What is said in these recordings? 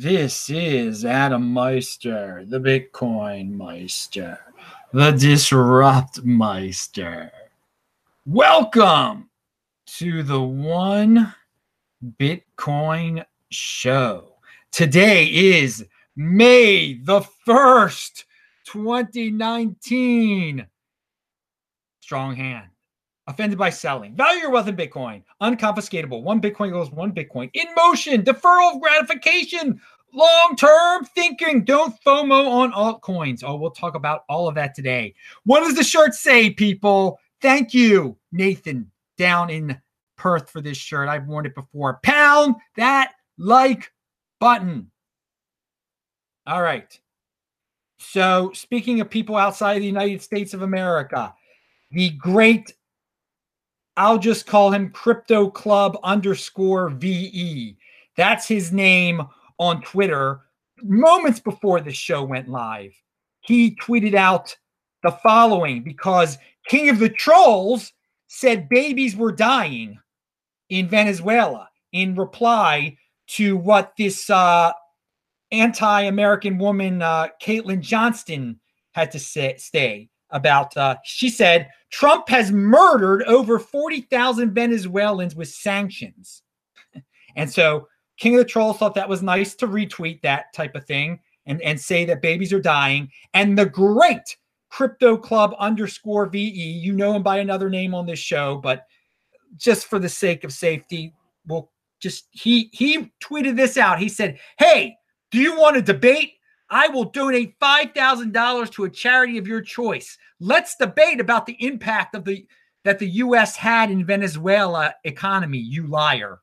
This is Adam Meister, the Bitcoin Meister, the Disrupt Meister. Welcome to the One Bitcoin Show. Today is May the 1st, 2019. Strong hand. Offended by selling. Value your wealth in Bitcoin. Unconfiscatable. One Bitcoin goes one Bitcoin. In motion. Deferral of gratification. Long term thinking. Don't FOMO on altcoins. Oh, we'll talk about all of that today. What does the shirt say, people? Thank you, Nathan, down in Perth for this shirt. I've worn it before. Pound that like button. All right. So, speaking of people outside of the United States of America, the great I'll just call him Crypto Club underscore VE. That's his name on Twitter. Moments before the show went live, he tweeted out the following because King of the Trolls said babies were dying in Venezuela in reply to what this uh, anti American woman, uh, Caitlin Johnstone, had to say, stay about. Uh, she said Trump has murdered over 40,000 Venezuelans with sanctions. and so King of the Trolls thought that was nice to retweet that type of thing and, and say that babies are dying. And the great Crypto Club underscore VE, you know him by another name on this show, but just for the sake of safety, we'll just he he tweeted this out. He said, Hey, do you want to debate I will donate $5,000 to a charity of your choice. Let's debate about the impact of the that the US had in Venezuela economy, you liar.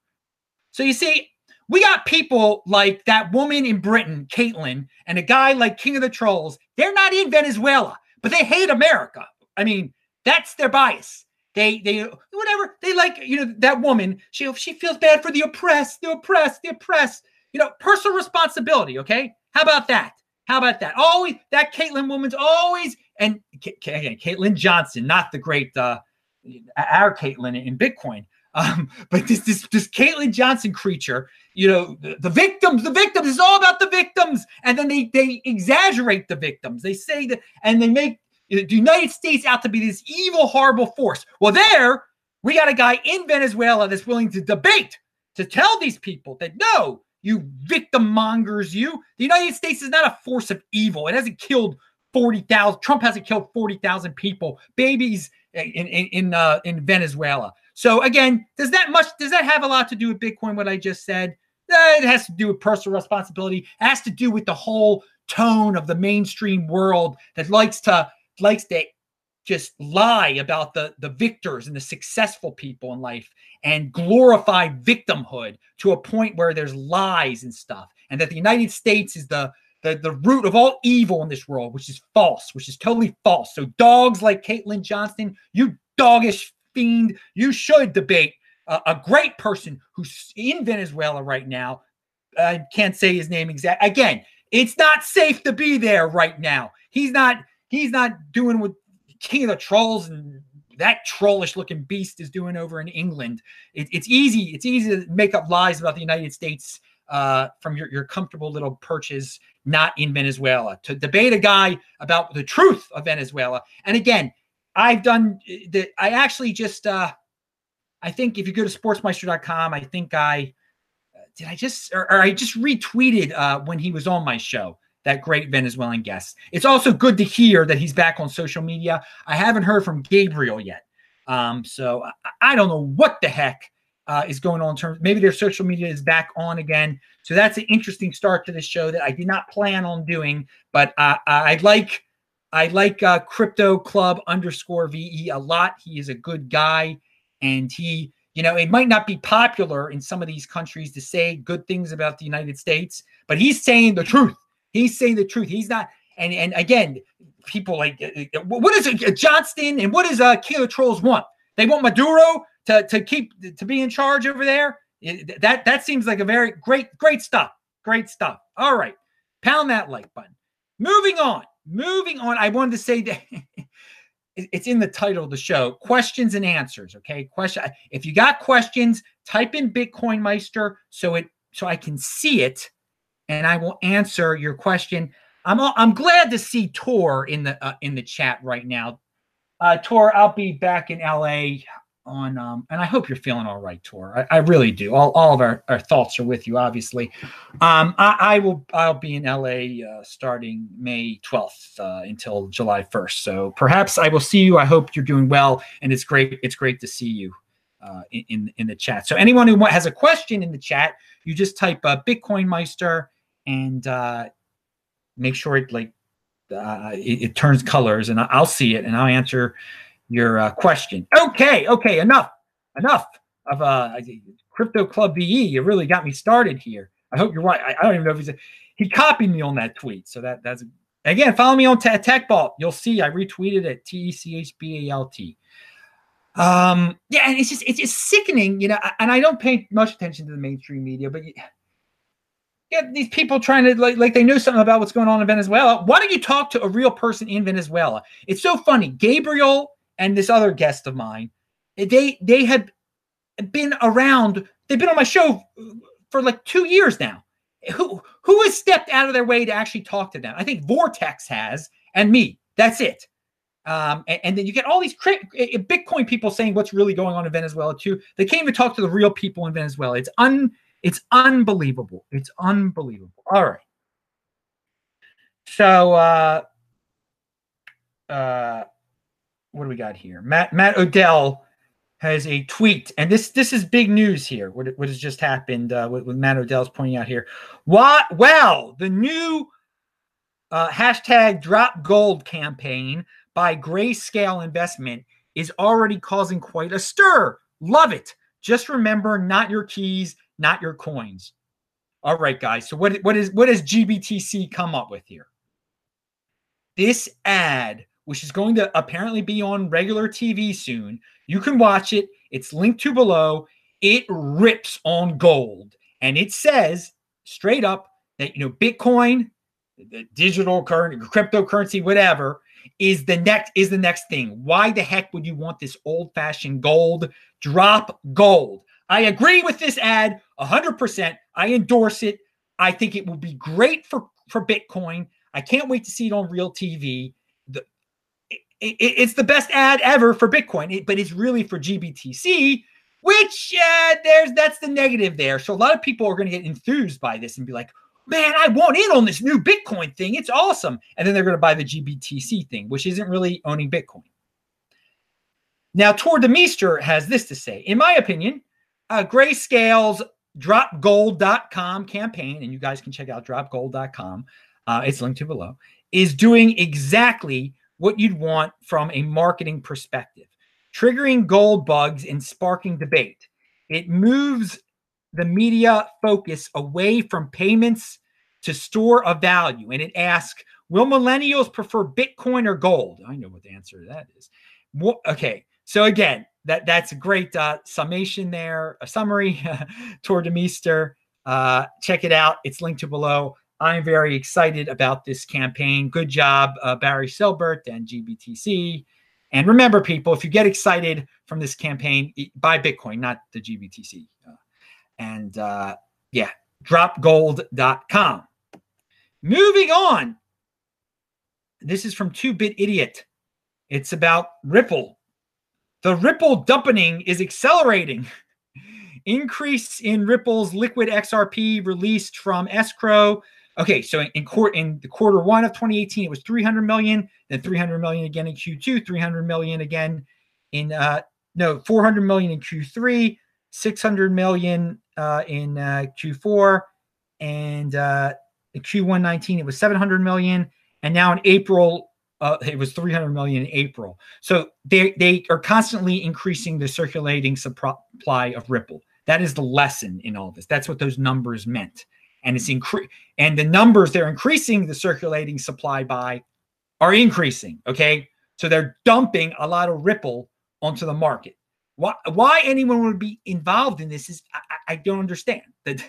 So you see, we got people like that woman in Britain, Caitlin, and a guy like King of the Trolls. They're not in Venezuela, but they hate America. I mean, that's their bias. They they whatever they like, you know, that woman, she she feels bad for the oppressed, the oppressed, the oppressed. You know, personal responsibility, okay? How about that? How about that? Always that Caitlin woman's always and again Caitlin Johnson, not the great uh, our Caitlin in Bitcoin. Um, but this this this Caitlin Johnson creature, you know, the, the, victims, the victims is all about the victims, and then they they exaggerate the victims. They say that, and they make the United States out to be this evil, horrible force. Well, there we got a guy in Venezuela that's willing to debate to tell these people that no, you victim mongers, you. The United States is not a force of evil. It hasn't killed 40,000. Trump hasn't killed 40,000 people, babies in, in, in, uh, in Venezuela. So again, does that much, does that have a lot to do with Bitcoin, what I just said? Eh, it has to do with personal responsibility. It has to do with the whole tone of the mainstream world that likes to likes to just lie about the the victors and the successful people in life and glorify victimhood to a point where there's lies and stuff. And that the united states is the the, the root of all evil in this world which is false which is totally false. So dogs like caitlin johnstone you doggish fiend you should debate uh, a great person who's in venezuela right now. I can't say his name exact again it's not safe to be there right now. He's not he's not doing what King of the Trolls and that trollish looking beast is doing over in England. It, it's easy. It's easy to make up lies about the United States uh, from your, your comfortable little perches, not in Venezuela. To debate a guy about the truth of Venezuela. And again, I've done the, I actually just, uh, I think if you go to sportsmeister.com, I think I, did I just, or, or I just retweeted uh, when he was on my show that great Venezuelan guest. It's also good to hear that he's back on social media. I haven't heard from Gabriel yet. Um, so I, I, don't know what the heck uh, is going on in terms. Maybe their social media is back on again. So that's an interesting start to the show that I did not plan on doing, but uh, I like I like uh, Crypto Club underscore VE a lot. He is a good guy, and he, you know, it might not be popular in some of these countries to say good things about the United States, but he's saying the truth. He's saying the truth. He's not. And and again, people like uh, uh, what is it, Johnstone and what does uh, Killer Trolls want? They want Maduro to to keep to be in charge over there. That that seems like a very great great stuff. Great stuff. All right, pound that like button. Moving on. Moving on. I wanted to say that. it's in the title of the show questions and answers okay question if you got questions type in bitcoin meister so it so i can see it and I will answer your question. I'm I'm glad to see Tor in the uh, in the chat right now. Uh, Tor, I'll be back in LA on um, and I hope you're feeling all right, Tor. I, I really do. All, all of our, our thoughts are with you, obviously. Um, I, I will I'll be in LA uh, starting May 12th uh, until July 1st. So perhaps I will see you. I hope you're doing well, and it's great. It's great to see you uh, in in the chat. So anyone who has a question in the chat, you just type uh, Bitcoin Meister and uh, make sure it like uh, it, it turns colors, and I'll see it and I'll answer your uh, question. Okay, okay, enough, enough of uh, Crypto Club VE. You really got me started here. I hope you're right. I, I don't even know if he's a, he copied me on that tweet. So that that's again, follow me on T- TechBalt. You'll see I retweeted at T E C H B A L T. Um, yeah, and it's just it's just sickening, you know. And I don't pay much attention to the mainstream media, but. You, these people trying to like like they know something about what's going on in Venezuela. Why don't you talk to a real person in Venezuela? It's so funny. Gabriel and this other guest of mine, they they had been around. They've been on my show for like two years now. Who who has stepped out of their way to actually talk to them? I think Vortex has, and me. That's it. Um, and, and, then you get all these cri- Bitcoin people saying what's really going on in Venezuela too. They can't even talk to the real people in Venezuela. It's un it's unbelievable. It's unbelievable. All right. So uh uh what do we got here? Matt Matt Odell has a tweet, and this this is big news here. What, what has just happened? Uh, what Matt Odell's pointing out here. What? Well, the new uh, hashtag Drop Gold campaign by Grayscale Investment is already causing quite a stir. Love it. Just remember, not your keys, not your coins. All right, guys. So what what is what does GBTC come up with here? This ad which is going to apparently be on regular TV soon. You can watch it. It's linked to below. It rips on gold. And it says straight up that, you know, Bitcoin, the digital currency, cryptocurrency, whatever, is the next is the next thing. Why the heck would you want this old-fashioned gold? Drop gold. I agree with this ad 100%. I endorse it. I think it will be great for for Bitcoin. I can't wait to see it on real TV it, it's the best ad ever for Bitcoin, but it's really for GBTC, which uh, there's that's the negative there. So a lot of people are going to get enthused by this and be like, "Man, I want in on this new Bitcoin thing. It's awesome!" And then they're going to buy the GBTC thing, which isn't really owning Bitcoin. Now, Tor Demeester has this to say: In my opinion, uh, Grayscale's DropGold.com campaign, and you guys can check out DropGold.com. Uh, it's linked to below. Is doing exactly what you'd want from a marketing perspective, triggering gold bugs and sparking debate. It moves the media focus away from payments to store of value. And it asks, will millennials prefer Bitcoin or gold? I know what the answer to that is. Okay. So again, that that's a great uh, summation there, a summary Tor Demeester. Uh, check it out. It's linked to below. I'm very excited about this campaign. Good job, uh, Barry Silbert and GBTC. And remember, people, if you get excited from this campaign, buy Bitcoin, not the GBTC. Uh, and uh, yeah, dropgold.com. Moving on. This is from 2 Bit Idiot. It's about Ripple. The Ripple dumping is accelerating. Increase in Ripple's liquid XRP released from escrow Okay, so in, in court in the quarter one of 2018, it was 300 million, then 300 million again in Q2, 300 million again in uh no 400 million in Q3, 600 million uh, in uh, Q4, and uh, in Q1 19 it was 700 million, and now in April uh, it was 300 million in April. So they they are constantly increasing the circulating supply of Ripple. That is the lesson in all this. That's what those numbers meant and it's incre- and the numbers they're increasing the circulating supply by are increasing. Okay, so they're dumping a lot of Ripple onto the market. Why why anyone would be involved in this is I, I don't understand. That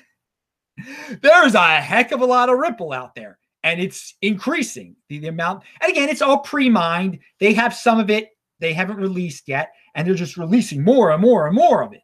there's a heck of a lot of Ripple out there, and it's increasing the, the amount. And again, it's all pre-mined. They have some of it they haven't released yet, and they're just releasing more and more and more of it.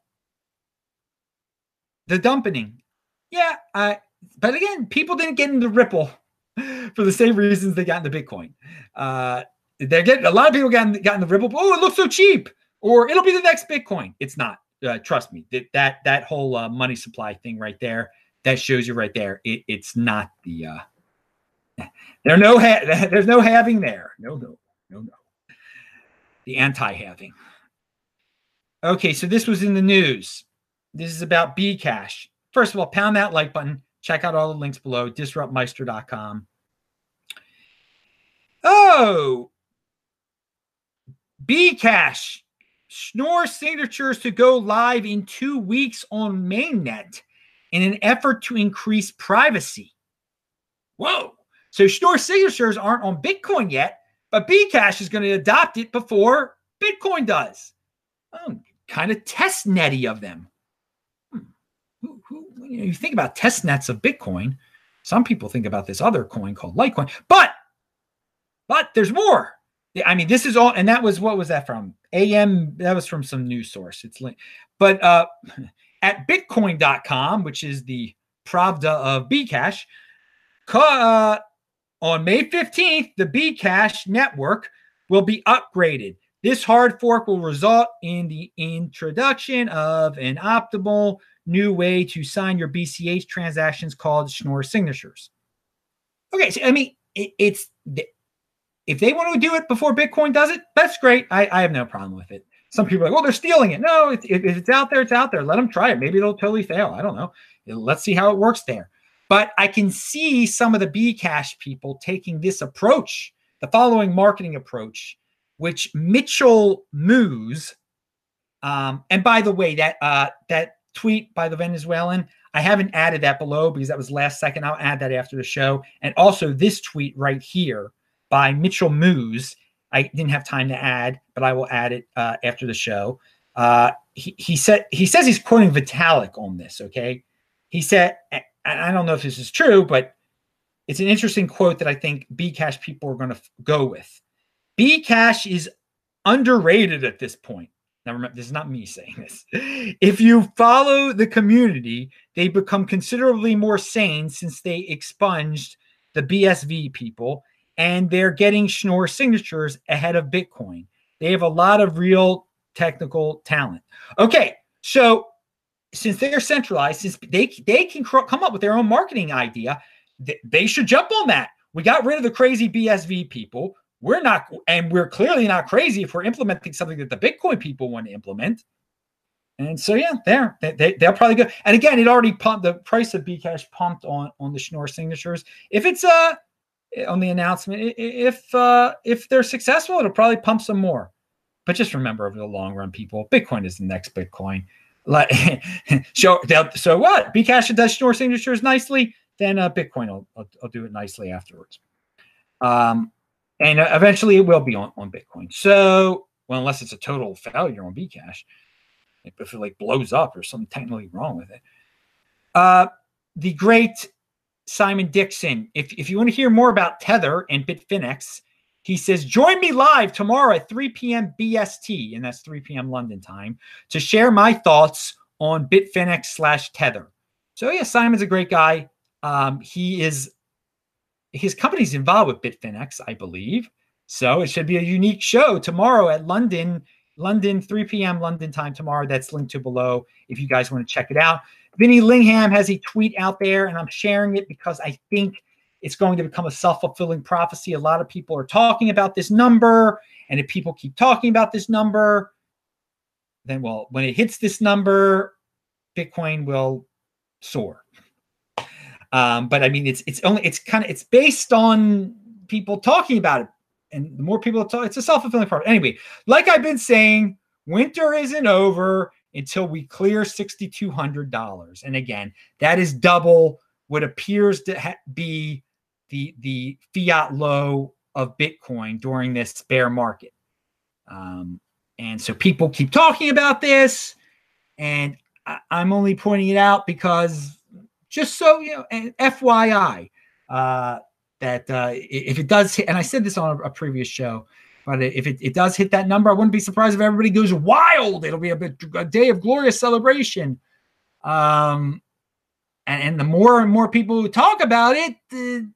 The dumping, yeah, I but again, people didn't get into Ripple for the same reasons they got into Bitcoin. Uh, they're getting a lot of people got, got into Ripple. Oh, it looks so cheap, or it'll be the next Bitcoin. It's not. Uh, trust me. That that that whole uh, money supply thing right there that shows you right there. It, it's not the. There no ha- there's no halving there. No no no no. The anti-halving. Okay, so this was in the news. This is about Bcash. First of all, pound that like button. Check out all the links below, disruptmeister.com. Oh, Bcash. Schnorr signatures to go live in two weeks on mainnet in an effort to increase privacy. Whoa. So Schnorr signatures aren't on Bitcoin yet, but Bcash is going to adopt it before Bitcoin does. Oh, kind of test netty of them. Hmm. You, know, you think about test nets of Bitcoin. Some people think about this other coin called Litecoin, but but there's more. I mean, this is all, and that was what was that from? AM. That was from some news source. It's linked, but uh, at Bitcoin.com, which is the Pravda of Bcash, uh, on May 15th, the Bcash network will be upgraded. This hard fork will result in the introduction of an optimal new way to sign your BCH transactions called Schnorr signatures. Okay, so I mean, it, it's if they want to do it before Bitcoin does it, that's great. I, I have no problem with it. Some people are like, well, they're stealing it. No, if, if it's out there, it's out there. Let them try it. Maybe it'll totally fail. I don't know. Let's see how it works there. But I can see some of the Bcash people taking this approach, the following marketing approach, which Mitchell Moos, um, and by the way, that uh, that tweet by the Venezuelan, I haven't added that below because that was last second. I'll add that after the show. And also this tweet right here by Mitchell Moos. I didn't have time to add, but I will add it uh, after the show. Uh, he, he said he says he's quoting Vitalik on this. Okay, he said I don't know if this is true, but it's an interesting quote that I think Bcash people are going to f- go with. Bcash is underrated at this point. Now, remember, this is not me saying this. If you follow the community, they become considerably more sane since they expunged the BSV people and they're getting Schnorr signatures ahead of Bitcoin. They have a lot of real technical talent. Okay, so since they're centralized, since they they can cr- come up with their own marketing idea, th- they should jump on that. We got rid of the crazy BSV people. We're not, and we're clearly not crazy if we're implementing something that the Bitcoin people want to implement. And so, yeah, there they, they, they'll probably go. And again, it already pumped the price of Bcash pumped on on the Schnorr signatures. If it's uh on the announcement, if uh if they're successful, it'll probably pump some more. But just remember, over the long run, people, Bitcoin is the next Bitcoin like so so what? Bcash does Schnorr signatures nicely then uh, bitcoin will, will, will, do it nicely afterwards. Um and uh, eventually it will be on, on bitcoin. So well unless it's a total failure on bcash if it like blows up or something technically wrong with it. Uh the great simon dixon if, if you want to hear more about tether and bitfinex he says, Join me live tomorrow at 3 p.m. BST, and that's 3 p.m. London time, to share my thoughts on Bitfinex slash Tether. So, yeah, Simon's a great guy. Um, he is, his company's involved with Bitfinex, I believe. So, it should be a unique show tomorrow at London, London, 3 p.m. London time tomorrow. That's linked to below if you guys want to check it out. Vinny Lingham has a tweet out there, and I'm sharing it because I think it's going to become a self fulfilling prophecy. A lot of people are talking about this number. And if people keep talking about this number, then, well, when it hits this number, Bitcoin will soar. Um, but I mean, it's it's only it's kind of it's based on people talking about it, and the more people talk, it's a self fulfilling prophecy. Anyway, like I've been saying, winter isn't over until we clear sixty two hundred dollars, and again, that is double what appears to ha- be the the fiat low of Bitcoin during this bear market. Um, and so people keep talking about this, and I, am only pointing it out because just so you know, and FYI, uh, that uh, if it does hit, and I said this on a, a previous show, but if it, it, does hit that number, I wouldn't be surprised if everybody goes wild. It'll be a, bit, a day of glorious celebration. Um, and, and the more and more people who talk about it, the,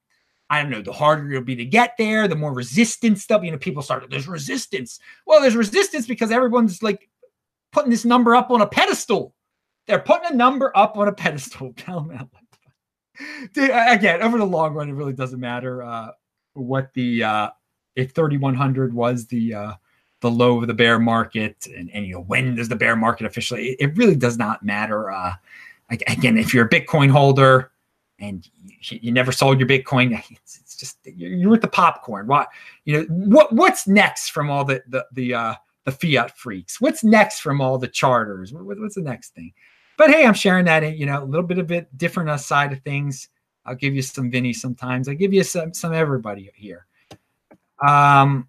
I don't know, the harder it'll be to get there, the more resistance stuff. You know, people start, there's resistance. Well, there's resistance because everyone's like putting this number up on a pedestal. They're putting a number up on a pedestal. Again, over the long run, it really doesn't matter uh, what the uh, if 3100 was the uh, the low of the bear market, and, and you know when does the bear market officially? It, it really does not matter. Uh, again, if you're a Bitcoin holder and you, you never sold your Bitcoin, it's, it's just you're, with the popcorn. What you know? What what's next from all the the the uh, the fiat freaks? What's next from all the charters? What, what's the next thing? But hey, I'm sharing that. You know, a little bit of it different uh, side of things. I'll give you some Vinny sometimes. I give you some some everybody here. Um,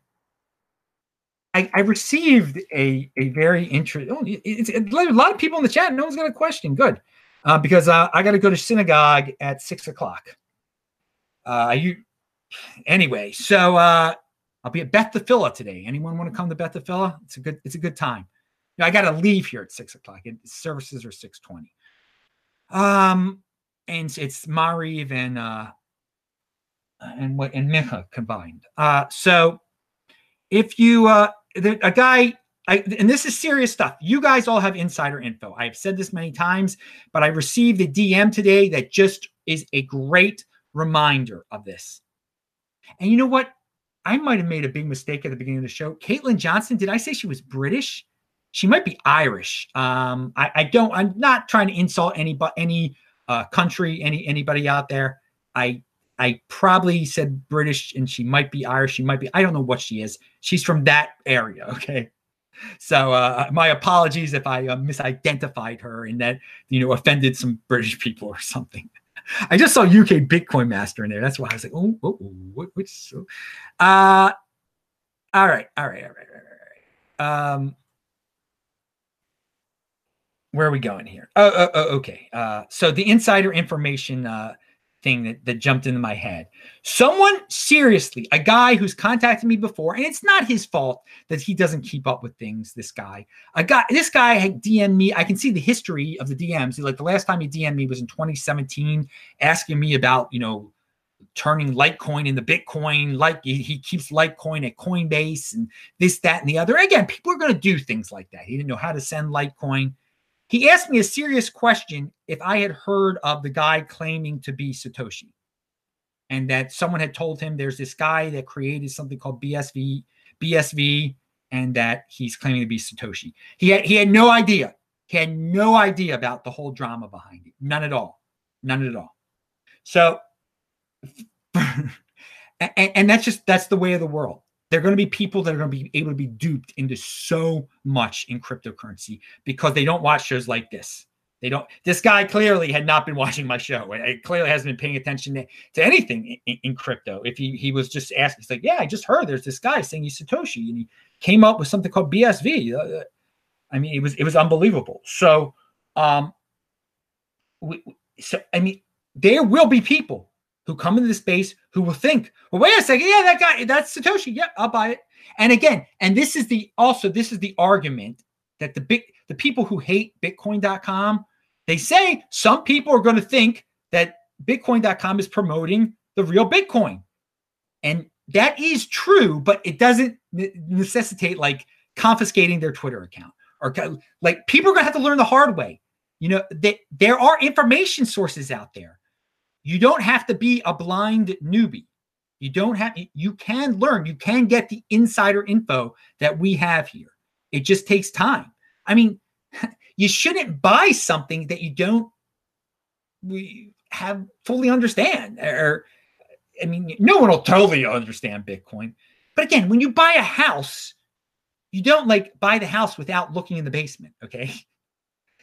I, I received a a very interesting. Oh, a lot of people in the chat. No one's got a question. Good uh, because I got to go to synagogue at six o'clock. Uh, you anyway, so uh, I'll be at Beth Tfiloh today. Anyone want to come to Beth Tfiloh? It's a good it's a good time. You know, I got to leave here at six o'clock. services are six twenty. Um, and it's Mariv and uh, and what and Mincha combined. Uh, so if you uh, a guy I, and this is serious stuff. You guys all have insider info. I have said this many times, but I received a DM today that just is a great reminder of this. And you know what? I might have made a big mistake at the beginning of the show. Caitlin Johnson, did I say she was British? She might be Irish. Um, I, I don't. I'm not trying to insult any any uh, country, any anybody out there. I I probably said British, and she might be Irish. She might be. I don't know what she is. She's from that area. Okay. So uh, my apologies if I uh, misidentified her and that you know offended some British people or something. I just saw UK Bitcoin Master in there. That's why I was like, oh, oh, oh what, which? Uh, all right, all right, all right, all right, all right. Um, where are we going here? Oh, oh, oh okay. Uh, so the insider information uh, thing that, that jumped into my head. Someone seriously, a guy who's contacted me before, and it's not his fault that he doesn't keep up with things. This guy, a guy, this guy had DM'd me. I can see the history of the DMs. Like the last time he DM'd me was in 2017, asking me about, you know, turning Litecoin into Bitcoin. Like he, he keeps Litecoin at Coinbase and this, that, and the other. Again, people are going to do things like that. He didn't know how to send Litecoin. He asked me a serious question if I had heard of the guy claiming to be Satoshi and that someone had told him there's this guy that created something called BSV, BSV, and that he's claiming to be Satoshi. He had, he had no idea. He had no idea about the whole drama behind it. None at all. None at all. So, and, and that's just that's the way of the world there are going to be people that are going to be able to be duped into so much in cryptocurrency because they don't watch shows like this. They don't. This guy clearly had not been watching my show. It clearly hasn't been paying attention to, to anything in, in, crypto. If he he was just asking, he's like, "Yeah, I just heard there's this guy saying he's Satoshi, and he came up with something called BSV." Uh, I mean, it was it was unbelievable. So, um, we, so I mean, there will be people who come into the space who will think, well, wait a second, yeah, that guy, that's Satoshi. Yeah, I'll buy it. And again, and this is the also this is the argument that the big the people who hate Bitcoin.com, they say some people are going to think that Bitcoin.com is promoting the real Bitcoin. And that is true, but it doesn't necessitate like confiscating their Twitter account or like people are going to have to learn the hard way. You know, that there are information sources out there you don't have to be a blind newbie. You don't have, you can learn, you can get the insider info that we have here. It just takes time. I mean, you shouldn't buy something that you don't have fully understand. Or, I mean, no one will totally understand Bitcoin. But again, when you buy a house, you don't like buy the house without looking in the basement. Okay.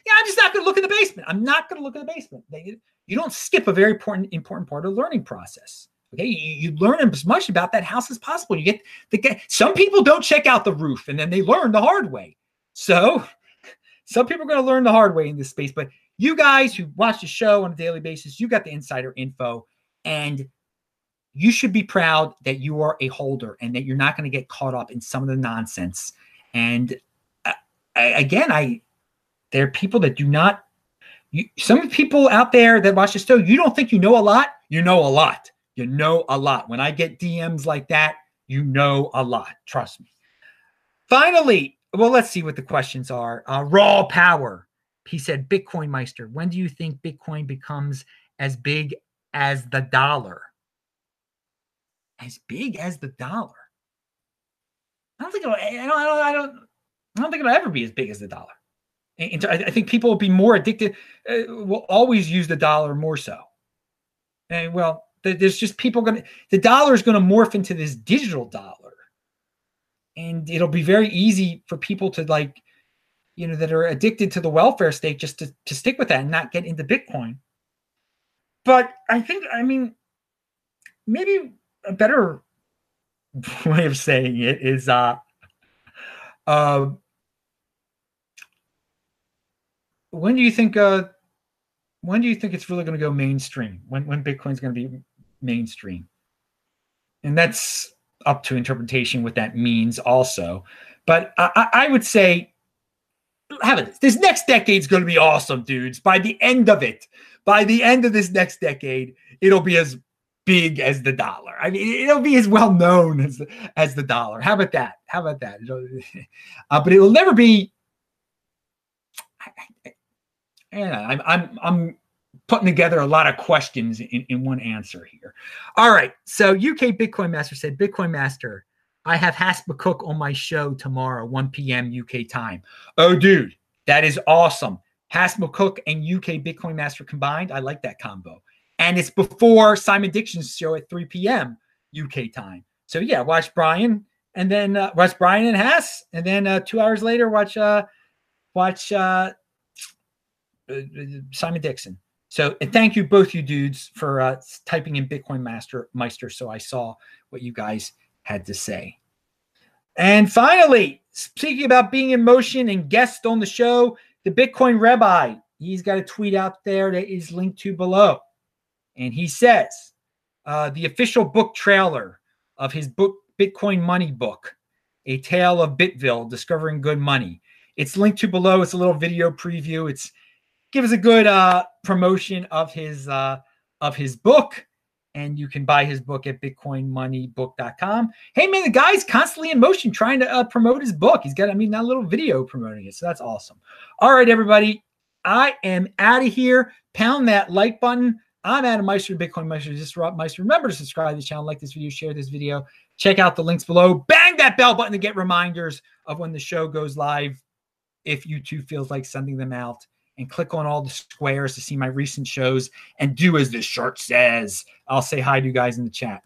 Yeah, I'm just not going to look in the basement. I'm not going to look in the basement you don't skip a very important important part of the learning process. Okay, you, you learn as much about that house as possible. You get the get, some people don't check out the roof and then they learn the hard way. So some people are going to learn the hard way in this space, but you guys who watch the show on a daily basis, you got the insider info and you should be proud that you are a holder and that you're not going to get caught up in some of the nonsense. And uh, I, again, I there are people that do not You, some people out there that watch the show, you don't think you know a lot. You know a lot. You know a lot. When I get DMs like that, you know a lot. Trust me. Finally, well, let's see what the questions are. Uh, raw power. He said, Bitcoin Meister, when do you think Bitcoin becomes as big as the dollar? As big as the dollar? I don't think it'll, I don't, I don't, I don't, I don't think it'll ever be as big as the dollar. And I think people will be more addicted, uh, will always use the dollar more so. And well, there's just people going to, the dollar is going to morph into this digital dollar. And it'll be very easy for people to like, you know, that are addicted to the welfare state just to, to stick with that and not get into Bitcoin. But I think, I mean, maybe a better way of saying it is, uh, uh, when do you think uh when do you think it's really going to go mainstream? When when bitcoin's going to be mainstream? And that's up to interpretation what that means also. But i, I would say have it. This next decade's going to be awesome dudes. By the end of it by the end of this next decade it'll be as big as the dollar. I mean it'll be as well known as the, as the dollar. How about that? How about that? Uh, but it will never be yeah, I'm I'm I'm putting together a lot of questions in, in one answer here. All right. So UK Bitcoin Master said, Bitcoin Master, I have Hass McCook on my show tomorrow, 1 p.m. UK time. Oh, dude, that is awesome. Hass McCook and UK Bitcoin Master combined. I like that combo. And it's before Simon Dixon's show at 3 p.m. UK time. So yeah, watch Brian and then uh, watch Brian and Hass, and then uh, two hours later watch uh, watch uh, Simon Dixon. So, and thank you both you dudes for uh, typing in Bitcoin Master Meister, so I saw what you guys had to say. And finally, speaking about being in motion and guest on the show, the Bitcoin Rabbi. He's got a tweet out there that is linked to below, and he says uh, the official book trailer of his book Bitcoin Money book, a tale of Bitville, discovering good money. It's linked to below. It's a little video preview. It's give us a good uh, promotion of his uh, of his book. And you can buy his book at bitcoinmoneybook.com. Hey, man, the guy's constantly in motion trying to uh, promote his book. He's got, I mean, that little video promoting it. So that's awesome. All right, everybody. I am out of here. Pound that like button. I'm Adam Meister, Bitcoin Meister. Just Meister. Remember to subscribe to the channel, like this video, share this video. Check out the links below. Bang that bell button to get reminders of when the show goes live if YouTube feels like sending them out and click on all the squares to see my recent shows and do as the shirt says. I'll say hi to you guys in the chat.